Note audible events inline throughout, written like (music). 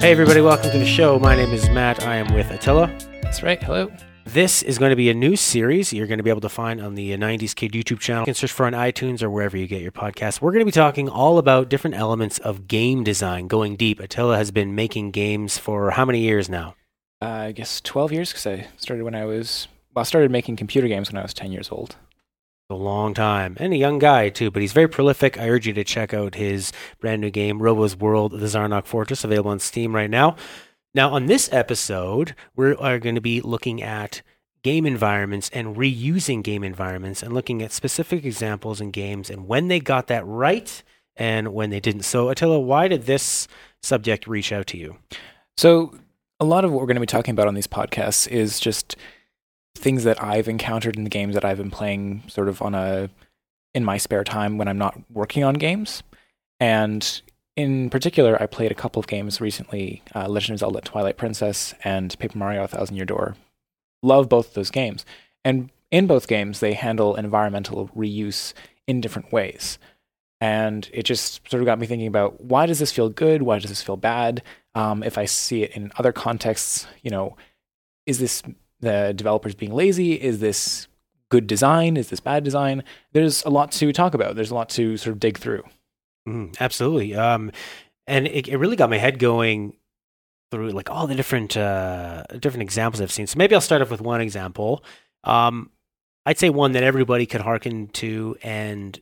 Hey, everybody, welcome to the show. My name is Mat. I am with Attila. That's right. Hello. This is going to be a new series you're going to be able to find on the 90s Kid YouTube channel. You can search for on iTunes or wherever you get your podcasts. We're going to be talking all about different elements of game design, going deep. Attila has been making games for how many years now? Uh, I guess 12 years because I started when I was, well, I started making computer games when I was 10 years old. A long time. And a young guy, too, but he's very prolific. I urge you to check out his brand new game, Robo's World, The Zarnok Fortress, available on Steam right now. Now, on this episode, we are going to be looking at game environments and reusing game environments and looking at specific examples in games and when they got that right and when they didn't. So, Attila, why did this subject reach out to you? So, a lot of what we're going to be talking about on these podcasts is just things that I've encountered in the games that I've been playing sort of on a in my spare time when I'm not working on games. And in particular, I played a couple of games recently uh, Legend of Zelda Twilight Princess and Paper Mario A Thousand Year Door. Love both of those games. And in both games, they handle environmental reuse in different ways. And it just sort of got me thinking about why does this feel good? Why does this feel bad? Um, if I see it in other contexts, you know, is this the developers being lazy? Is this good design? Is this bad design? There's a lot to talk about. There's a lot to sort of dig through. Mm, absolutely. Um, and it, it really got my head going through like all the different uh, different examples I've seen. So maybe I'll start off with one example. Um, I'd say one that everybody could hearken to and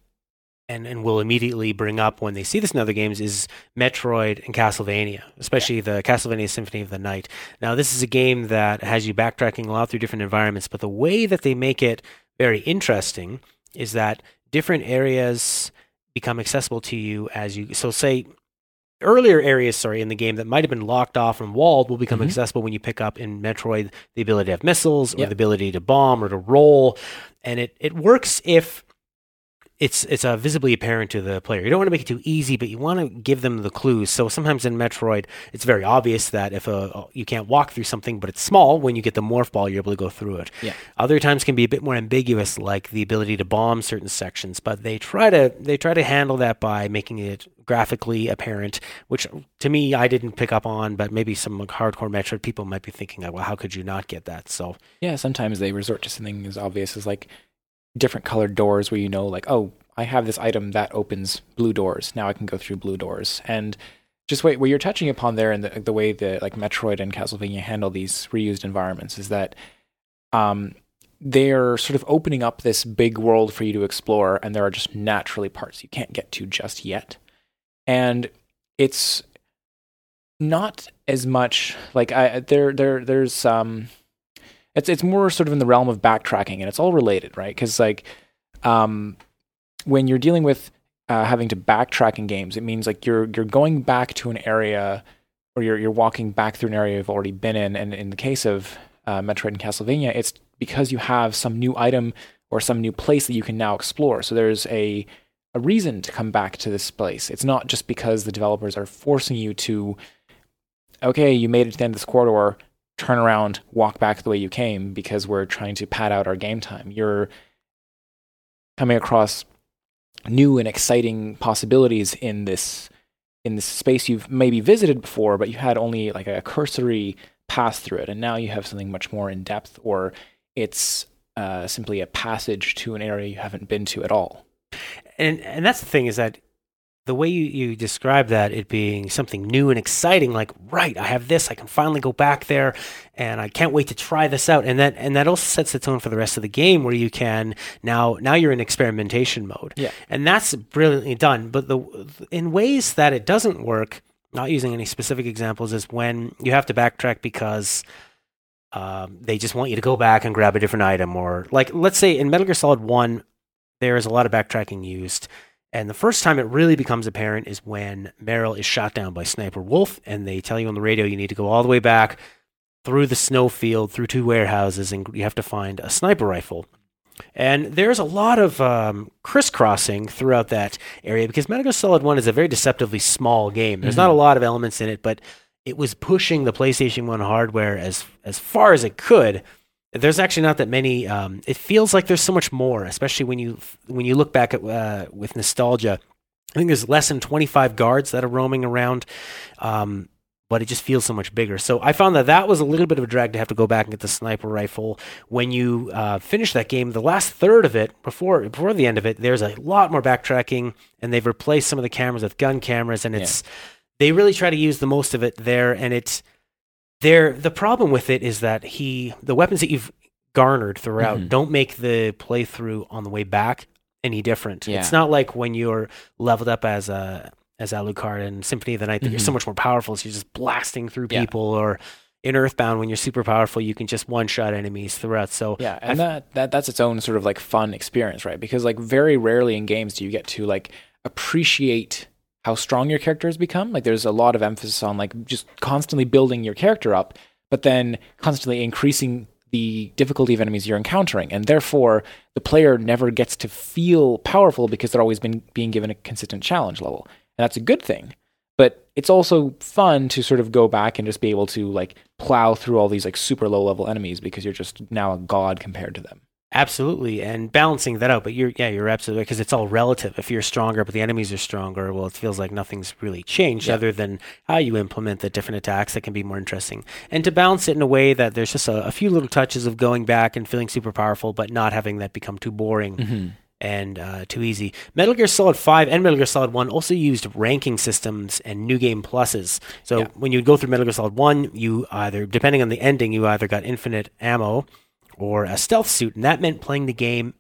and and will immediately bring up when they see this in other games is Metroid and Castlevania, especially the Castlevania Symphony of the Night. Now, this is a game that has you backtracking a lot through different environments, but the way that they make it very interesting is that different areas become accessible to you as you so say earlier areas sorry in the game that might have been locked off and walled will become Mhm. accessible when you pick up in metroid the ability to have missiles or Yep. the ability to bomb or to roll and it, it works if it's it's uh, visibly apparent to the player. You don't want to make it too easy, but you want to give them the clues. So sometimes in Metroid, it's very obvious that if a, you can't walk through something, but it's small, when you get the morph ball, you're able to go through it. Yeah. Other times can be a bit more ambiguous, like the ability to bomb certain sections. But they try to they try to handle that by making it graphically apparent, which to me I didn't pick up on, but maybe some hardcore Metroid people might be thinking, well, how could you not get that? So Yeah, sometimes they resort to something as obvious as like different colored doors where you know, like, oh, I have this item that opens blue doors. Now I can go through blue doors. And just wait, what you're touching upon there and the, the way that like Metroid and Castlevania handle these reused environments is that um, they're sort of opening up this big world for you to explore, and there are just naturally parts you can't get to just yet. And it's not as much like I there there there's um it's it's more sort of in the realm of backtracking and it's all related right? Because like um when you're dealing with uh, having to backtrack in games it means like you're you're going back to an area or you're you're walking back through an area you've already been in and in the case of uh, Metroid and Castlevania it's because you have some new item or some new place that you can now explore. So there's a a reason to come back to this place. It's not just because the developers are forcing you to okay you made it to the end of this corridor turn around, walk back the way you came because we're trying to pad out our game time. You're coming across new and exciting possibilities in this in this space you've maybe visited before, but you had only like a cursory pass through it, and now you have something much more in depth, or it's uh, simply a passage to an area you haven't been to at all. and and that's the thing is that the way you, you describe that it being something new and exciting like right i have this i can finally go back there and i can't wait to try this out and that and that also sets the tone for the rest of the game where you can now now you're in experimentation mode Yeah. and that's brilliantly done but the in ways that it doesn't work not using any specific examples is when you have to backtrack because um, they just want you to go back and grab a different item or like let's say in metal gear solid 1 there is a lot of backtracking used and the first time it really becomes apparent is when Meryl is shot down by Sniper Wolf, and they tell you on the radio you need to go all the way back through the snowfield, through two warehouses, and you have to find a sniper rifle. And there's a lot of um, crisscrossing throughout that area because Metal Gear Solid 1 is a very deceptively small game. There's not a lot of elements in it, but it was pushing the PlayStation 1 hardware as, as far as it could. There's actually not that many. Um, it feels like there's so much more, especially when you when you look back at uh, with nostalgia. I think there's less than 25 guards that are roaming around. Um, but it just feels so much bigger. So I found that that was a little bit of a drag to have to go back and get the sniper rifle. When you uh, finish that game, the last third of it, before before the end of it, there's a lot more backtracking, and they've replaced some of the cameras with gun cameras, and it's they really try to use the most of it there. And it's there. The problem with it is that he the weapons that you've garnered throughout Mhm. don't make the playthrough on the way back any different. Yeah. It's not like when you're leveled up as a as Alucard in Symphony of the Night that you're so Mhm. much more powerful, so you're just blasting through Yeah. people, or in Earthbound when you're super powerful, you can just one shot enemies throughout. So Yeah, and that, that that's its own sort of like fun experience, right? Because like very rarely in games do you get to like appreciate how strong your character has become. Like there's a lot of emphasis on like just constantly building your character up, but then constantly increasing the difficulty of enemies you're encountering, and therefore the player never gets to feel powerful because they're always been being given a consistent challenge level, and that's a good thing. But it's also fun to sort of go back and just be able to like plow through all these like super low level enemies because you're just now a god compared to them. Absolutely, and balancing that out. But you're yeah, you're absolutely because it's all relative. If you're stronger, but the enemies are stronger, well, it feels like nothing's really changed Yeah. other than how you implement the different attacks that can be more interesting. And to balance it in a way that there's just a, a few little touches of going back and feeling super powerful, but not having that become too boring Mm-hmm. and uh, too easy. Metal Gear Solid 5 and Metal Gear Solid 1 also used ranking systems and new game pluses. So Yeah. when you go through Metal Gear Solid 1, you either, depending on the ending, you either got infinite ammo or a stealth suit, and that meant playing the game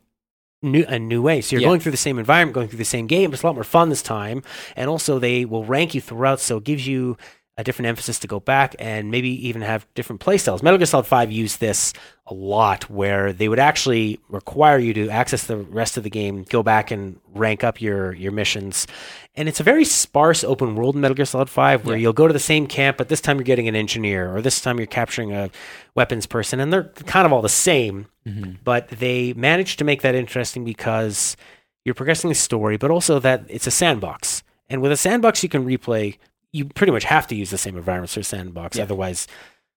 new, a new way. So you're Yeah. going through the same environment, going through the same game. It's a lot more fun this time, and also they will rank you throughout, so it gives you a different emphasis to go back and maybe even have different playstyles. Metal Gear Solid 5 used this a lot where they would actually require you to access the rest of the game, go back and rank up your your missions. And it's a very sparse open world in Metal Gear Solid 5 where Yeah. you'll go to the same camp, but this time you're getting an engineer or this time you're capturing a weapons person and they're kind of all the same, Mm-hmm. but they managed to make that interesting because you're progressing the story, but also that it's a sandbox. And with a sandbox you can replay you pretty much have to use the same environments for a sandbox. Yeah. Otherwise,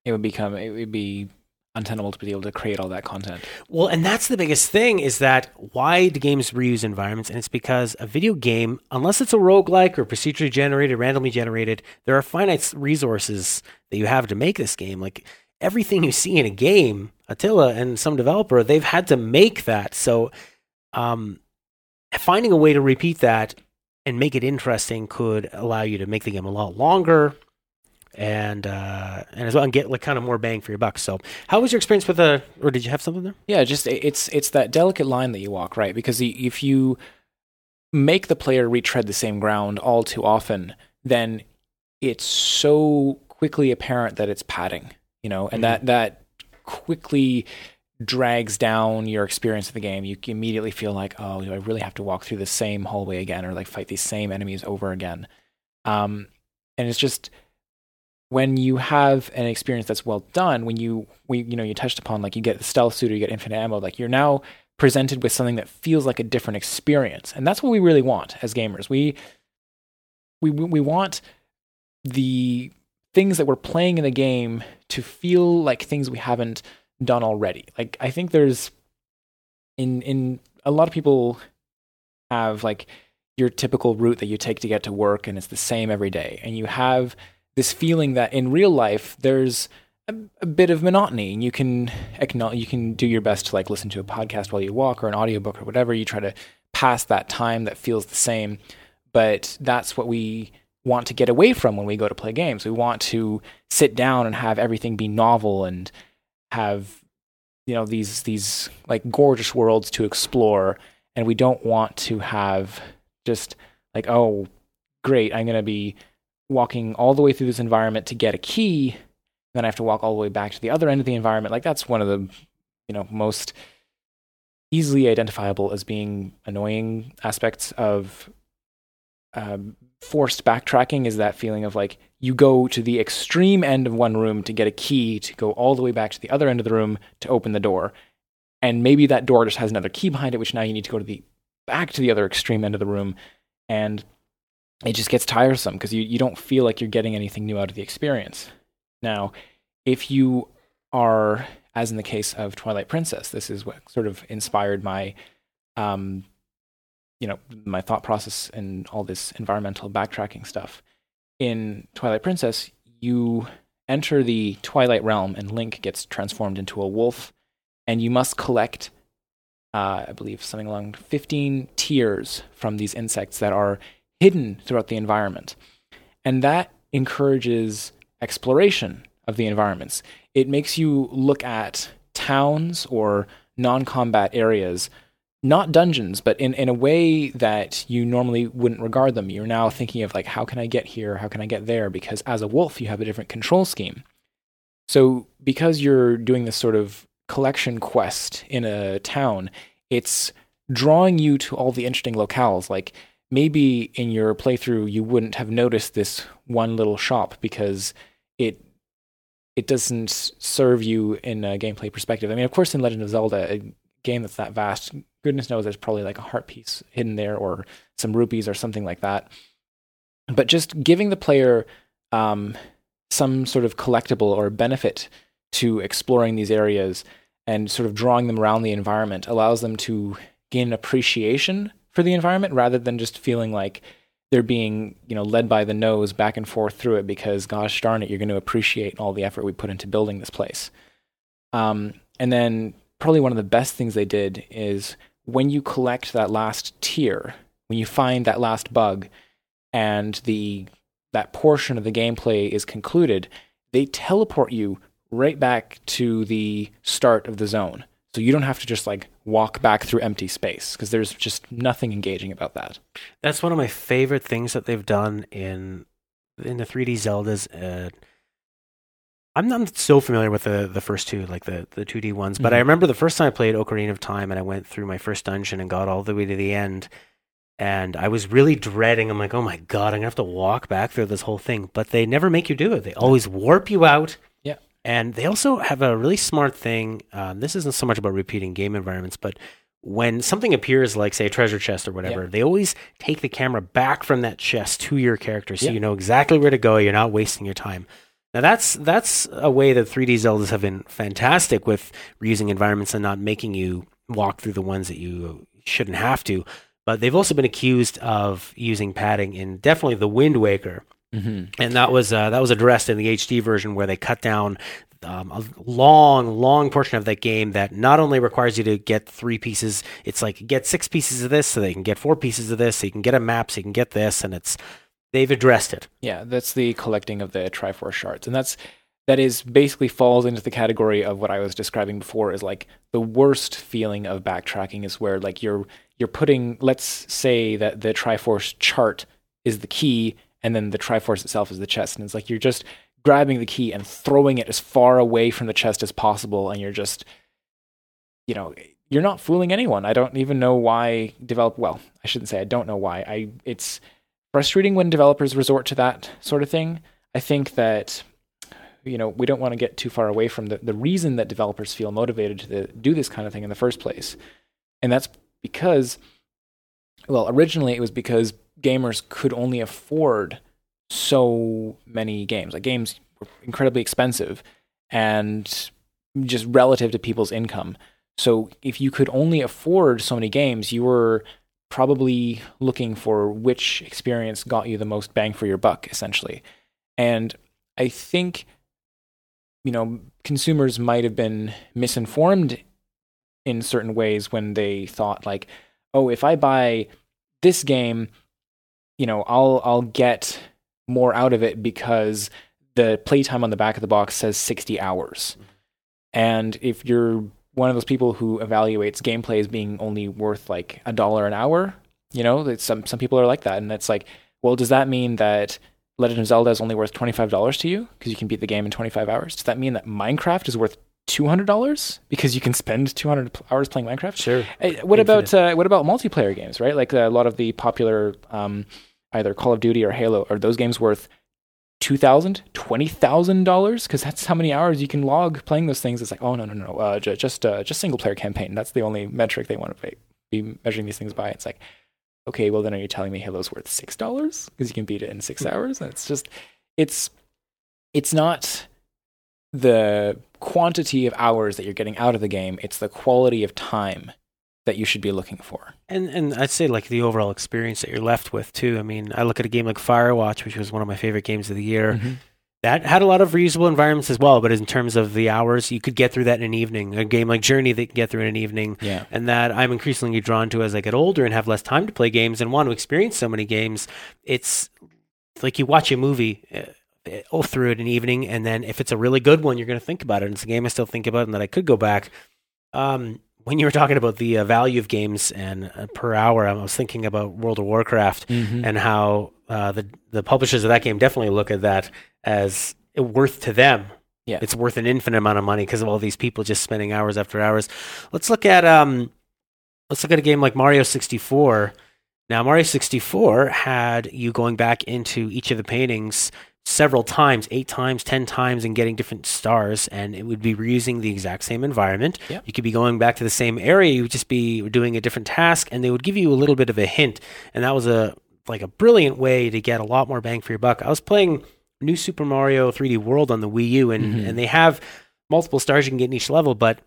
It would become it would be untenable to be able to create all that content. Well, and that's the biggest thing is that why do games reuse environments? And it's because a video game, unless it's a roguelike or procedurally generated, randomly generated, there are finite resources that you have to make this game. Like everything you see in a game, Attila and some developer, they've had to make that. So um, finding a way to repeat that and make it interesting could allow you to make the game a lot longer and uh, and as well and get like kind of more bang for your buck. So, how was your experience with the? Or did you have something there? Yeah, just it- it's it's that delicate line that you walk, right? Because if you make the player retread the same ground all too often, then it's so quickly apparent that it's padding, you know, and that that quickly drags down your experience of the game. You immediately feel like, oh, do I really have to walk through the same hallway again, or like fight these same enemies over again? Um, and it's just when you have an experience that's well done, when you we you know you touched upon like you get the stealth suit or you get infinite ammo, like you're now presented with something that feels like a different experience, and that's what we really want as gamers. We we we want the things that we're playing in the game to feel like things we haven't done already. Like I think there's in in a lot of people have like your typical route that you take to get to work and it's the same every day. And you have this feeling that in real life there's a, a bit of monotony and you can you can do your best to like listen to a podcast while you walk or an audiobook or whatever. You try to pass that time that feels the same. But that's what we want to get away from when we go to play games. We want to sit down and have everything be novel and have you know these these like gorgeous worlds to explore and we don't want to have just like oh great i'm going to be walking all the way through this environment to get a key then i have to walk all the way back to the other end of the environment. Like that's one of the you know most easily identifiable as being annoying aspects of um, forced backtracking is that feeling of like you go to the extreme end of one room to get a key to go all the way back to the other end of the room to open the door. And maybe that door just has another key behind it which now you need to go to the back to the other extreme end of the room. And it just gets tiresome because you, you don't feel like you're getting anything new out of the experience. Now if you are as in the case of twilight princess this is what sort of inspired my um, you know my thought process and all this environmental backtracking stuff in twilight princess you enter the Twilight Realm, and Link gets transformed into a wolf, and you must collect, uh, I believe, something along 15 tears from these insects that are hidden throughout the environment. And that encourages exploration of the environments. It makes you look at towns or non combat areas, not dungeons, but in, in a way that you normally wouldn't regard them. You're now thinking of like, how can I get here? How can I get there? Because as a wolf, you have a different control scheme. So because you're doing this sort of collection quest in a town, it's drawing you to all the interesting locales. Like maybe in your playthrough you wouldn't have noticed this one little shop because it it doesn't serve you in a gameplay perspective. I mean, of course, in Legend of Zelda, game that's that vast, goodness knows there's probably like a heart piece hidden there or some rupees or something like that. But just giving the player um, some sort of collectible or benefit to exploring these areas and sort of drawing them around the environment allows them to gain an appreciation for the environment rather than just feeling like they're being you know led by the nose back and forth through it because gosh darn it you're going to appreciate all the effort we put into building this place um, and then probably one of the best things they did is when you collect that last tear, when you find that last bug and the that portion of the gameplay is concluded they teleport you right back to the start of the zone so you don't have to just like walk back through empty space because there's just nothing engaging about that. That's one of my favorite things that they've done in in the 3D Zeldas. Uh, I'm not so familiar with the the first two, like the the 2D ones, but mm-hmm. I remember the first time I played Ocarina of Time and I went through my first dungeon and got all the way to the end. And I was really dreading. I'm like, oh my god, I'm gonna have to walk back through this whole thing. But they never make you do it. They always warp you out Yeah. and they also have a really smart thing. Um, this isn't so much about repeating game environments, but when something appears, like say a treasure chest or whatever, yeah. they always take the camera back from that chest to your character, so yeah. you know exactly where to go. You're not wasting your time. Now that's that's a way that 3D Zeldas have been fantastic with reusing environments and not making you walk through the ones that you shouldn't have to. But they've also been accused of using padding in definitely the Wind Waker Mm-hmm. And that was uh, that was addressed in the HD version where they cut down um, a long, long portion of that game that not only requires you to get three pieces, it's like get six pieces of this so they can get four pieces of this, so you can get a map, so you can get this, and it's they've addressed it. Yeah, that's the collecting of the Triforce shards, and that's that is basically falls into the category of what I was describing before is like the worst feeling of backtracking is where like you're you're putting let's say that the Triforce shard is the key and then the Triforce itself is the chest. And it's like you're just grabbing the key and throwing it as far away from the chest as possible, and you're just, you know, you're not fooling anyone. I don't even know why develop. Well, I shouldn't say I don't know why. I it's frustrating when developers resort to that sort of thing. I think that you know we don't want to get too far away from the, the reason that developers feel motivated to do this kind of thing in the first place and that's because well originally it was because gamers could only afford so many games. Like games were incredibly expensive and just relative to people's income. So if you could only afford so many games, you were probably looking for which experience got you the most bang for your buck, essentially. And I think, you know, consumers might have been misinformed in certain ways when they thought, like, oh, if I buy this game, you know, I'll I'll get more out of it because the playtime on the back of the box says 60 hours. Mm-hmm. And if you're one of those people who evaluates gameplay as being only worth like a dollar an hour, you know, some some people are like that, and it's like, well, does that mean that Legend of Zelda is only worth twenty five dollars to you because you can beat the game in twenty five hours? Does that mean that Minecraft is worth two hundred dollars because you can spend two hundred hours playing Minecraft? Sure. what Infinite. about uh, what about multiplayer games? Right, like uh, a lot of the popular um, either Call of Duty or Halo, are those games worth two thousand, twenty thousand dollars? Because that's how many hours you can log playing those things. It's like, oh no, no, no, uh, just uh, just single player campaign. That's the only metric they want to be measuring these things by. It's like, okay, well then are you telling me Halo's worth six dollars because you can beat it in six hmm. hours? And it's just, it's, it's not the quantity of hours that you're getting out of the game. It's the quality of time that you should be looking for. And and I'd say like the overall experience that you're left with too. I mean, I look at a game like Firewatch, which was one of my favorite games of the year. Mm-hmm. that had a lot of reusable environments as well. But in terms of the hours, you could get through that in an evening. A game like Journey that you can get through in an evening, Yeah. and that I'm increasingly drawn to as I get older and have less time to play games and want to experience so many games. It's like you watch a movie. Uh, all through it in an evening, and then if it's a really good one, you're going to think about it. And it's a game I still think about, and that I could go back. Um, when you were talking about the uh, value of games and uh, per hour, I was thinking about World of Warcraft Mhm. and how uh, the the publishers of that game definitely look at that as worth to them. Yeah. it's worth an infinite amount of money because of all these people just spending hours after hours. Let's look at um, let's look at a game like Mario sixty four. Now, Mario sixty four had you going back into each of the paintings several times, eight times, ten times, and getting different stars, and it would be reusing the exact same environment. Yep. You could be going back to the same area. You would just be doing a different task, and they would give you a little bit of a hint, and that was a like a brilliant way to get a lot more bang for your buck. I was playing New Super Mario 3D World on the Wii U, and Mhm. and they have multiple stars you can get in each level, but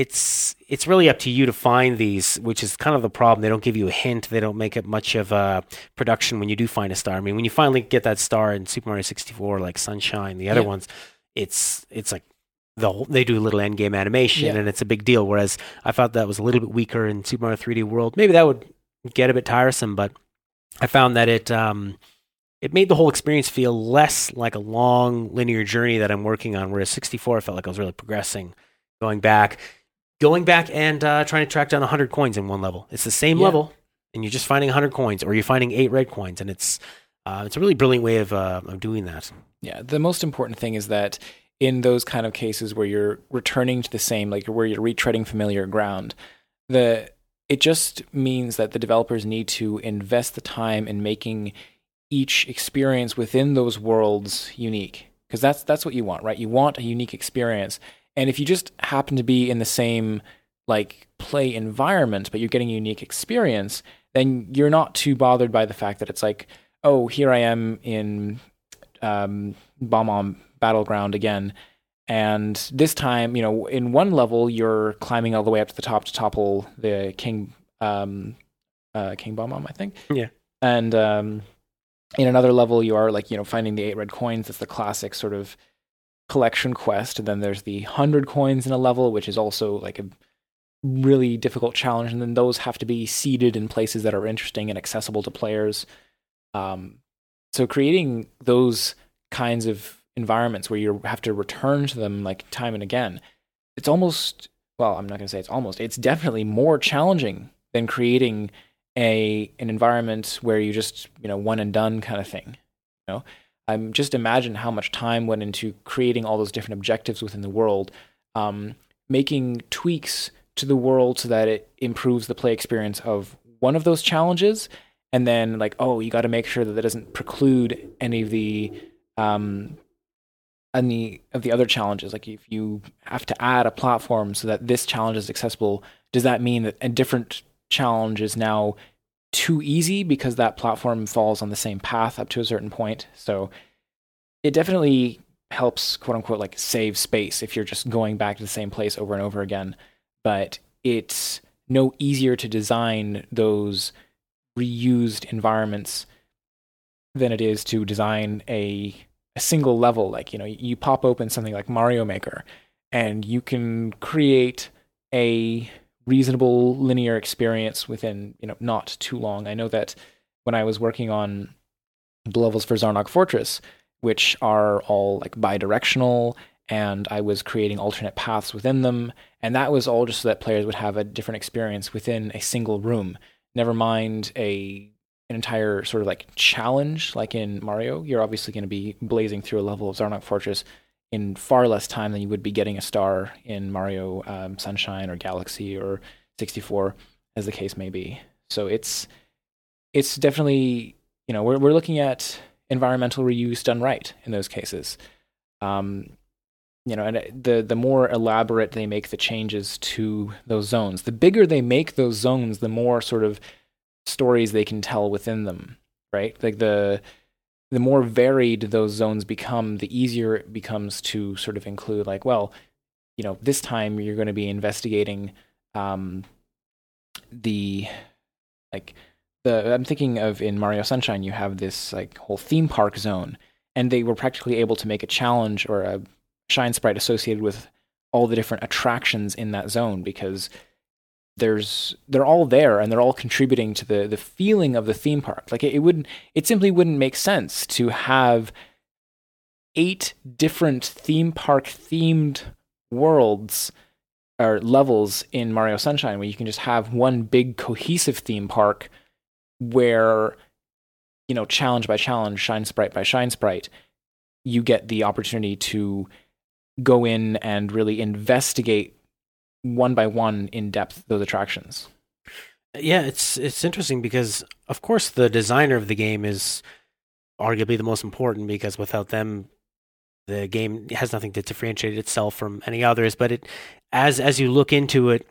it's it's really up to you to find these, which is kind of the problem. They don't give you a hint. They don't make it much of a production when you do find a star. I mean, when you finally get that star in Super Mario 64, like Sunshine, the other Yeah. ones, it's it's like the whole, they do a little end game animation, Yeah. and it's a big deal. Whereas I thought that was a little bit weaker in Super Mario 3D World. Maybe that would get a bit tiresome, but I found that it um, it made the whole experience feel less like a long linear journey that I'm working on. Whereas 64, I felt like I was really progressing, going back, going back and uh, trying to track down 100 coins in one level. It's the same Yeah. level, and you're just finding 100 coins, or you're finding eight red coins, and it's uh, it's a really brilliant way of uh, of doing that. Yeah, the most important thing is that in those kind of cases where you're returning to the same, like where you're retreading familiar ground, the it just means that the developers need to invest the time in making each experience within those worlds unique because that's that's what you want, right? You want a unique experience, and if you just happen to be in the same like play environment, but you're getting a unique experience, then you're not too bothered by the fact that it's like, oh, here I am in um, Bomb Battleground again. And this time, you know, in one level, you're climbing all the way up to the top to topple the King, um, uh, King Bomb I think. Yeah. And um, in another level, you are like, you know, finding the eight red coins. That's the classic sort of collection quest. And then there's the hundred coins in a level, which is also like a really difficult challenge. And then those have to be seeded in places that are interesting and accessible to players. Um, so creating those kinds of environments where you have to return to them like time and again, it's almost well, I'm not going to say it's almost, it's definitely more challenging than creating a an environment where you just you know one and done kind of thing. You know, I'm just imagine how much time went into creating all those different objectives within the world, um, making tweaks to the world so that it improves the play experience of one of those challenges. And then like oh you got to make sure that that doesn't preclude any of the um any of the other challenges. Like if you have to add a platform so that this challenge is accessible does that mean that a different challenge is now too easy because that platform falls on the same path up to a certain point. So it definitely helps quote unquote like save space if you're just going back to the same place over and over again. But it's no easier to design those reused environments than it is to design a a single level. Like you know you pop open something like Mario Maker and you can create a reasonable linear experience within you know not too long. I know that when i was working on the levels for Zarnok Fortress which are all like bi-directional and I was creating alternate paths within them and that was all just so that players would have a different experience within a single room. Never mind a an entire sort of like challenge like in Mario you're obviously going to be blazing through a level of Zarnok Fortress in far less time than you would be getting a star in Mario um, Sunshine or Galaxy or 64 as the case may be so it's it's definitely you know we're we're looking at environmental reuse done right in those cases um, you know, and the the more elaborate they make the changes to those zones, the bigger they make those zones, the more sort of stories they can tell within them, right? Like the the more varied those zones become, the easier it becomes to sort of include, like, well, you know, this time you're going to be investigating um, the like the I'm thinking of in Mario Sunshine, you have this like whole theme park zone, and they were practically able to make a challenge or a shine sprite associated with all the different attractions in that zone because there's they're all there and they're all contributing to the the feeling of the theme park. Like it, it wouldn't it simply wouldn't make sense to have eight different theme park themed worlds or levels in Mario Sunshine where you can just have one big cohesive theme park where you know challenge by challenge, shine sprite by shine sprite, you get the opportunity to go in and really investigate one by one in depth those attractions. Yeah, it's it's interesting because of course the designer of the game is arguably the most important because without them the game has nothing to differentiate itself from any others but it as as you look into it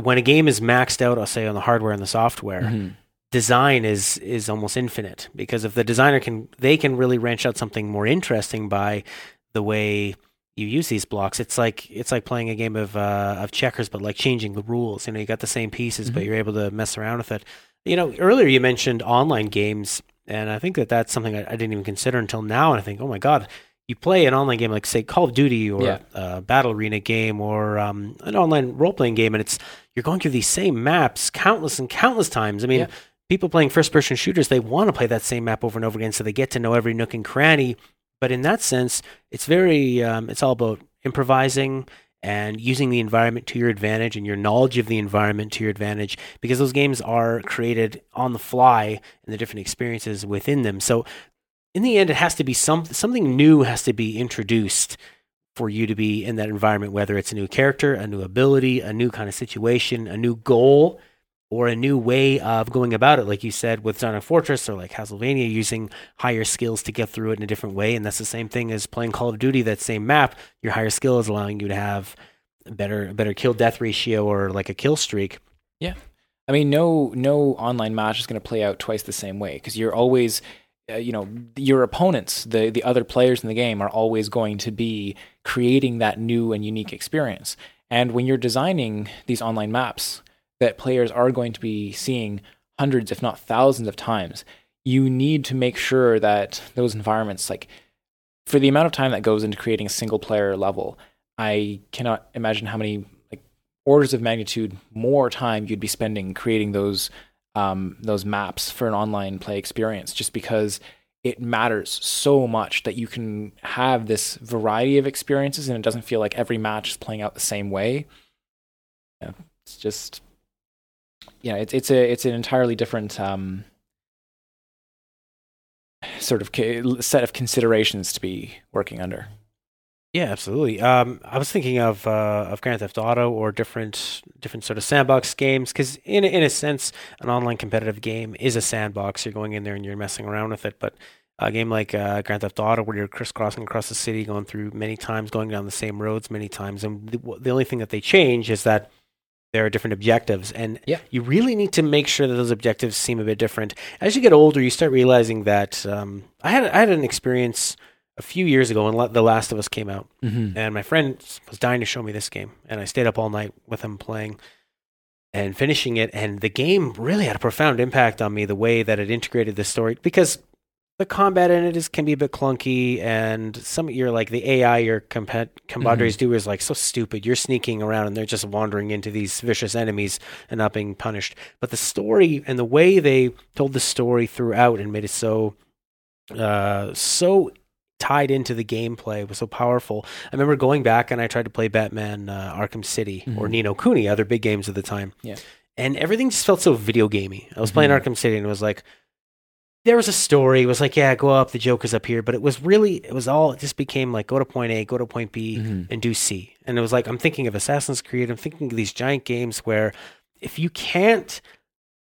when a game is maxed out I'll say on the hardware and the software Mm-hmm. design is is almost infinite because if the designer can they can really wrench out something more interesting by the way you use these blocks it's like it's like playing a game of uh, of checkers but like changing the rules you know you got the same pieces but Mhm. you're able to mess around with it you know earlier you mentioned online games and i think that that's something i, I didn't even consider until now and i think oh my god you play an online game like say call of duty or Yeah. a battle arena game or um, an online role-playing game and it's you're going through these same maps countless and countless times i mean Yeah. people playing first person shooters they want to play that same map over and over again so they get to know every nook and cranny but in that sense it's very um, it's all about improvising and using the environment to your advantage and your knowledge of the environment to your advantage because those games are created on the fly and the different experiences within them. So in the end it has to be some something new has to be introduced for you to be in that environment whether it's a new character a new ability a new kind of situation a new goal or a new way of going about it, like you said with Zarnok Fortress or like Castlevania, using higher skills to get through it in a different way. And that's the same thing as playing Call of Duty. That same map, your higher skill is allowing you to have a better, better kill death ratio or like a kill streak. Yeah. I mean, no no online match is going to play out twice the same way because you're always, uh, you know, your opponents, the the other players in the game are always going to be creating that new and unique experience. And when you're designing these online maps that players are going to be seeing hundreds, if not thousands, of times, you need to make sure that those environments, like for the amount of time that goes into creating a single player level, I cannot imagine how many like orders of magnitude more time you'd be spending creating those um, those maps for an online play experience, just because it matters so much that you can have this variety of experiences and it doesn't feel like every match is playing out the same way. Yeah, it's just yeah, it's it's a it's an entirely different um, sort of ca- set of considerations to be working under. Yeah, absolutely. Um, I was thinking of uh, of Grand Theft Auto or different different sort of sandbox games because in in a sense, an online competitive game is a sandbox. You're going in there and you're messing around with it. But a game like uh, Grand Theft Auto, where you're crisscrossing across the city, going through many times, going down the same roads many times, and the, the only thing that they change is that there are different objectives, and Yeah. you really need to make sure that those objectives seem a bit different. As you get older, you start realizing that um, I had I had an experience a few years ago when The Last of Us came out Mm-hmm. and my friend was dying to show me this game and i stayed up all night with him playing and finishing it and the game really had a profound impact on me the way that it integrated the story because the combat in it is can be a bit clunky and some you're like the ai your compa- compadres do is like so stupid you're sneaking around and they're just wandering into these vicious enemies and not being punished but the story and the way they told the story throughout and made it so uh so tied into the gameplay was so powerful. I remember going back and I tried to play Batman uh, Arkham City or Mhm. Ni no Kuni, other big games at the time. Yeah. And everything just felt so video gamey. I was playing Mhm. Arkham City and it was like there was a story. It was like, yeah, go up, the Joker's up here, but it was really it was all it just became like go to point A, go to point B Mhm. and do C. And it was like I'm thinking of Assassin's Creed, I'm thinking of these giant games where if you can't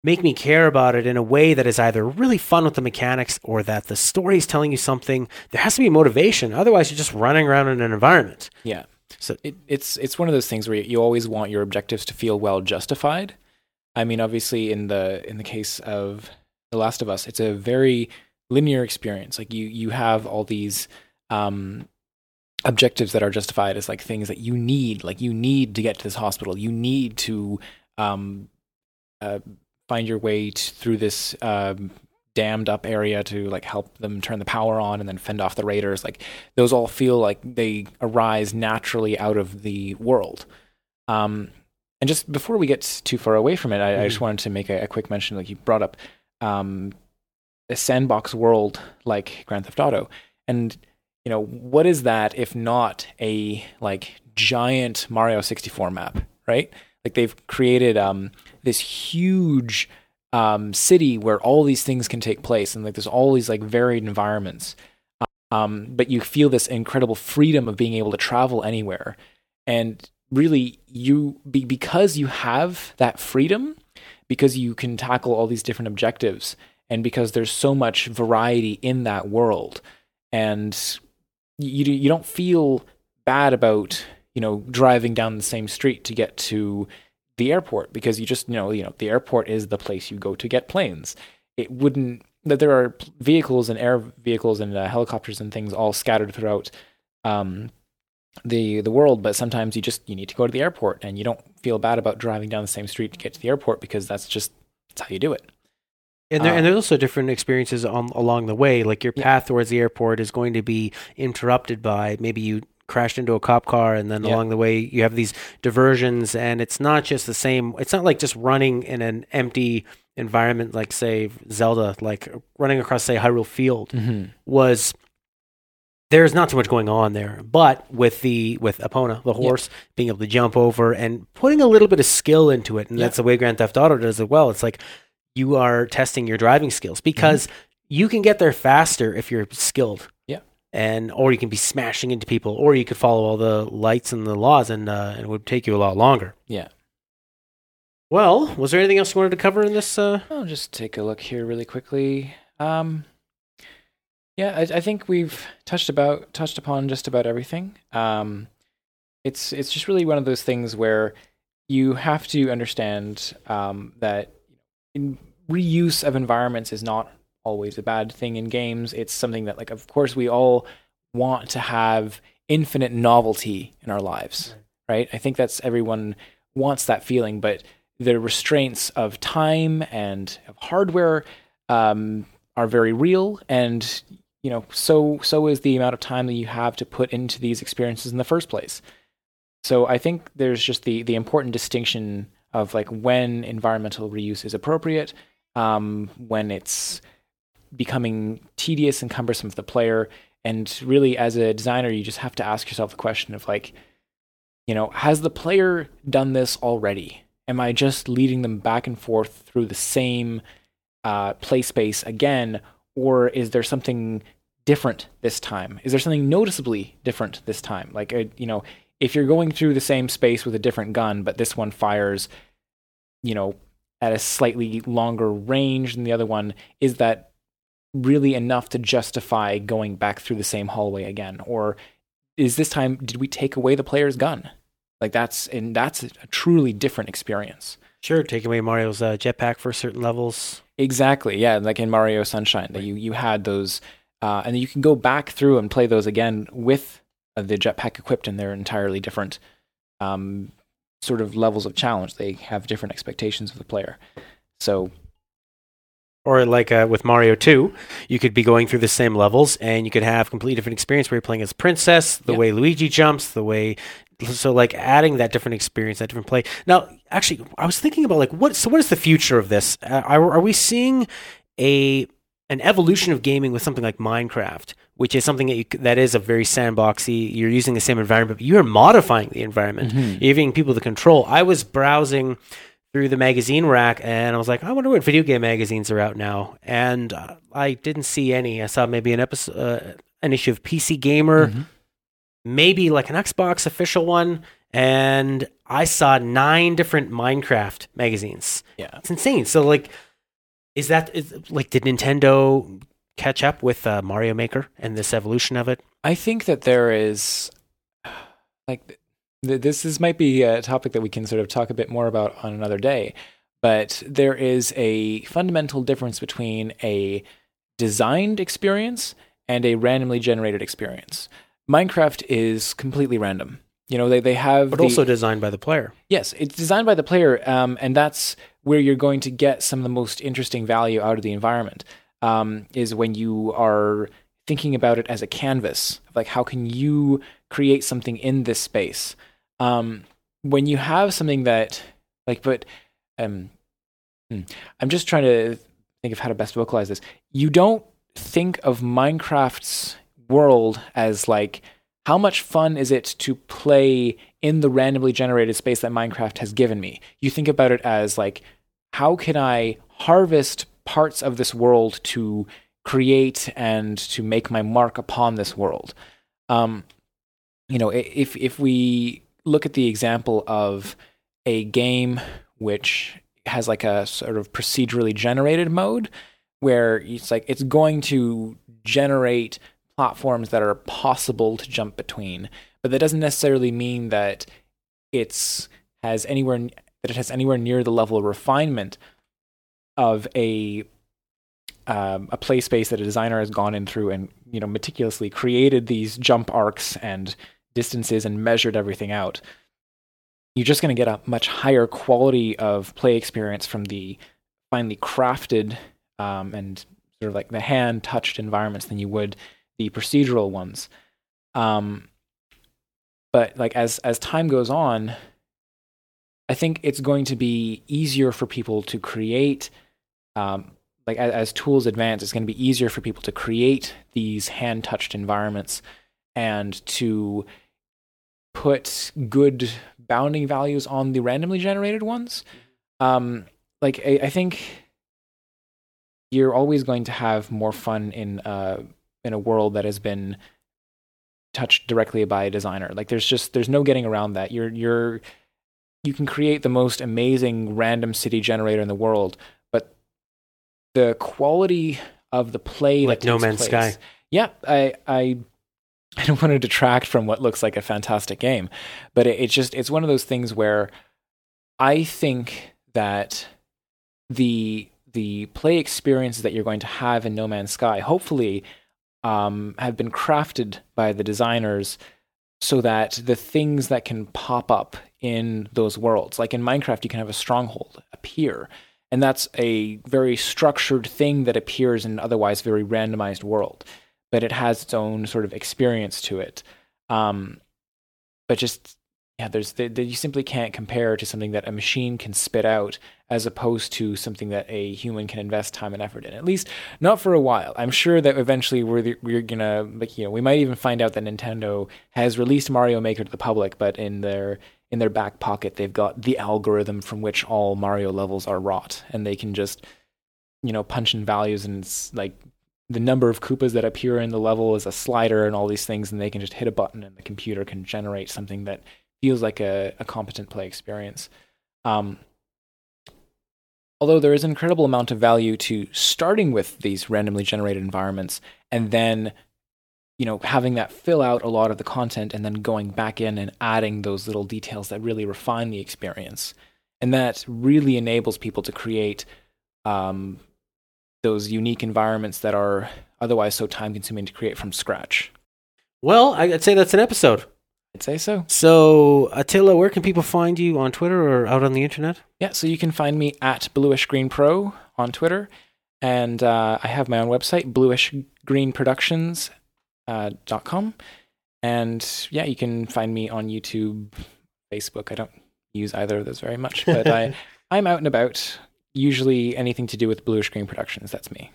make me care about it in a way that is either really fun with the mechanics or that the story is telling you something, there has to be motivation. Otherwise, you're just running around in an environment. Yeah. So- it, it's it's one of those things where you always want your objectives to feel well justified. I mean, obviously, in the in the case of The Last of Us, it's a very linear experience. Like you you have all these um, objectives that are justified as like things that you need. Like you need to get to this hospital. You need to um, uh, find your way t- through this um, dammed up area to like help them turn the power on and then fend off the raiders. Like those all feel like they arise naturally out of the world. Um, and just before we get too far away from it, I, I just wanted to make a, a, quick mention. Like you brought up um, a sandbox world like Grand Theft Auto, and you know what is that if not a like giant Mario 64 map, right? Like they've created um, this huge um, city where all these things can take place, and like there's all these like varied environments. Um, but you feel this incredible freedom of being able to travel anywhere, and really you be, because you have that freedom, because you can tackle all these different objectives, and because there's so much variety in that world, and you you don't feel bad about you know driving down the same street to get to the airport because you just know you know the airport is the place you go to get planes. It wouldn't that there are vehicles and air vehicles and uh, helicopters and things all scattered throughout um, the the world, but sometimes you just you need to go to the airport and you don't feel bad about driving down the same street to get to the airport because that's just that's how you do it. And there, um, and there's also different experiences on, along the way. Like your path yeah. towards the airport is going to be interrupted by maybe you crashed into a cop car and then yeah. along the way you have these diversions and it's not just the same it's not like just running in an empty environment like say Zelda like running across say Hyrule Field mm-hmm. was there's not so much going on there but with the with Epona the horse yeah. being able to jump over and putting a little bit of skill into it and yeah. that's the way Grand Theft Auto does it well it's like you are testing your driving skills because mm-hmm. you can get there faster if you're skilled Yeah. and or you can be smashing into people, or you could follow all the lights and the laws, and, uh, it would take you a lot longer. Yeah. Well, was there anything else you wanted to cover in this? Uh... I'll just take a look here really quickly. Um, yeah, I, I, think we've touched about touched upon just about everything. Um, it's it's just really one of those things where you have to understand um, that reuse of environments is not always a bad thing in games. It's something that, like, of course, we all want to have infinite novelty in our lives, right? right? I think that's everyone wants that feeling, but the restraints of time and of hardware um, are very real, and you know, so so is the amount of time that you have to put into these experiences in the first place. So I think there's just the the important distinction of like when environmental reuse is appropriate, um, when it's becoming tedious and cumbersome for the player. And really, as a designer, you just have to ask yourself the question of like, you know, has the player done this already? Am I just leading them back and forth through the same uh, play space again, or is there something different this time? Is there something noticeably different this time? Like, uh, you know, if you're going through the same space with a different gun, but this one fires, you know, at a slightly longer range than the other one, is that really enough to justify going back through the same hallway again? Or is this time did we take away the player's gun? Like that's and that's a truly different experience. Sure, take away Mario's uh, jetpack for certain levels. Exactly, yeah, like in Mario Sunshine, that you you had those, uh, and you can go back through and play those again with uh, the jetpack equipped, and they're entirely different um, sort of levels of challenge. They have different expectations of the player. So or like uh, with Mario 2, you could be going through the same levels and you could have completely different experience where you're playing as princess, the yep. way Luigi jumps, the way so like adding that different experience, that different play. Now, actually, I was thinking about like what so what is the future of this? Uh, are, are we seeing a an evolution of gaming with something like Minecraft, which is something that you, that is a very sandboxy. You're using the same environment, but you're modifying the environment. Mm-hmm. You're giving people the control. I was browsing through the magazine rack and I was like, I wonder what video game magazines are out now. And uh, I didn't see any. I saw maybe an episode, uh, an issue of PC Gamer, mm-hmm. Maybe like an Xbox official one, and I saw nine different Minecraft magazines. Yeah, it's insane. So like, is that is, like did Nintendo catch up with uh, Mario Maker and this evolution of it? I think that there is (sighs) like this is might be a topic that we can sort of talk a bit more about on another day, but there is a fundamental difference between a designed experience and a randomly generated experience. Minecraft is completely random. You know, they, they have. But the, also designed by the player. Yes, it's designed by the player, um, and that's where you're going to get some of the most interesting value out of the environment. um, is when you are thinking about it as a canvas. Like, how can you create something in this space? Um, when you have something that, like, but um, hmm, I'm just trying to think of how to best vocalize this. You don't think of Minecraft's world as like how much fun is it to play in the randomly generated space that Minecraft has given me? You think about it as like how can I harvest parts of this world to create and to make my mark upon this world? Um, you know, if if we look at the example of a game which has like a sort of procedurally generated mode where it's like it's going to generate platforms that are possible to jump between but that doesn't necessarily mean that it's has anywhere that it has anywhere near the level of refinement of a um, a play space that a designer has gone in through and you know meticulously created these jump arcs and distances and measured everything out. You're just going to get a much higher quality of play experience from the finely crafted um, and sort of like the hand touched environments than you would the procedural ones. Um, but like as as time goes on, I think it's going to be easier for people to create. Um, like as, as tools advance, it's going to be easier for people to create these hand touched environments and to put good bounding values on the randomly generated ones. Um, like I, I, think you're always going to have more fun in uh, in a world that has been touched directly by a designer. Like there's just there's no getting around that. You're you're you can create the most amazing random city generator in the world, but the quality of the play like No Man's place, Sky. Yeah, I I I don't want to detract from what looks like a fantastic game, but it, it's just it's one of those things where I think that the the play experiences that you're going to have in No Man's Sky hopefully um, have been crafted by the designers so that the things that can pop up in those worlds, like in Minecraft, you can have a stronghold appear, and that's a very structured thing that appears in an otherwise very randomized world but it has its own sort of experience to it. Um, but just yeah, there's the, the, you simply can't compare to something that a machine can spit out as opposed to something that a human can invest time and effort in. At least not for a while. I'm sure that eventually we're we're gonna like you know we might even find out that Nintendo has released Mario Maker to the public, but in their in their back pocket they've got the algorithm from which all Mario levels are wrought, and they can just you know punch in values and it's like the number of Koopas that appear in the level is a slider and all these things, and they can just hit a button and the computer can generate something that feels like a, a competent play experience. Um, although there is an incredible amount of value to starting with these randomly generated environments and then you know having that fill out a lot of the content and then going back in and adding those little details that really refine the experience and that really enables people to create um, those unique environments that are otherwise so time consuming to create from scratch. Well, I'd say that's an episode. I'd say so. So, Attila, where can people find you on Twitter or out on the internet? Yeah, so you can find me at Bluish Green Pro on Twitter, and uh, I have my own website, bluishgreenproductions.com. Uh, dot com. and yeah, you can find me on YouTube, Facebook. I don't use either of those very much, but I (laughs) I'm out and about usually anything to do with Bluish Green Productions. That's me.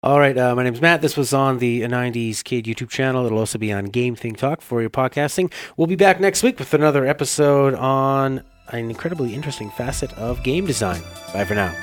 All right, uh, my name's Mat. This was on the 90s Kid YouTube channel. It'll also be on Game Thing Talk for your podcasting. We'll be back next week with another episode on an incredibly interesting facet of game design. Bye for now.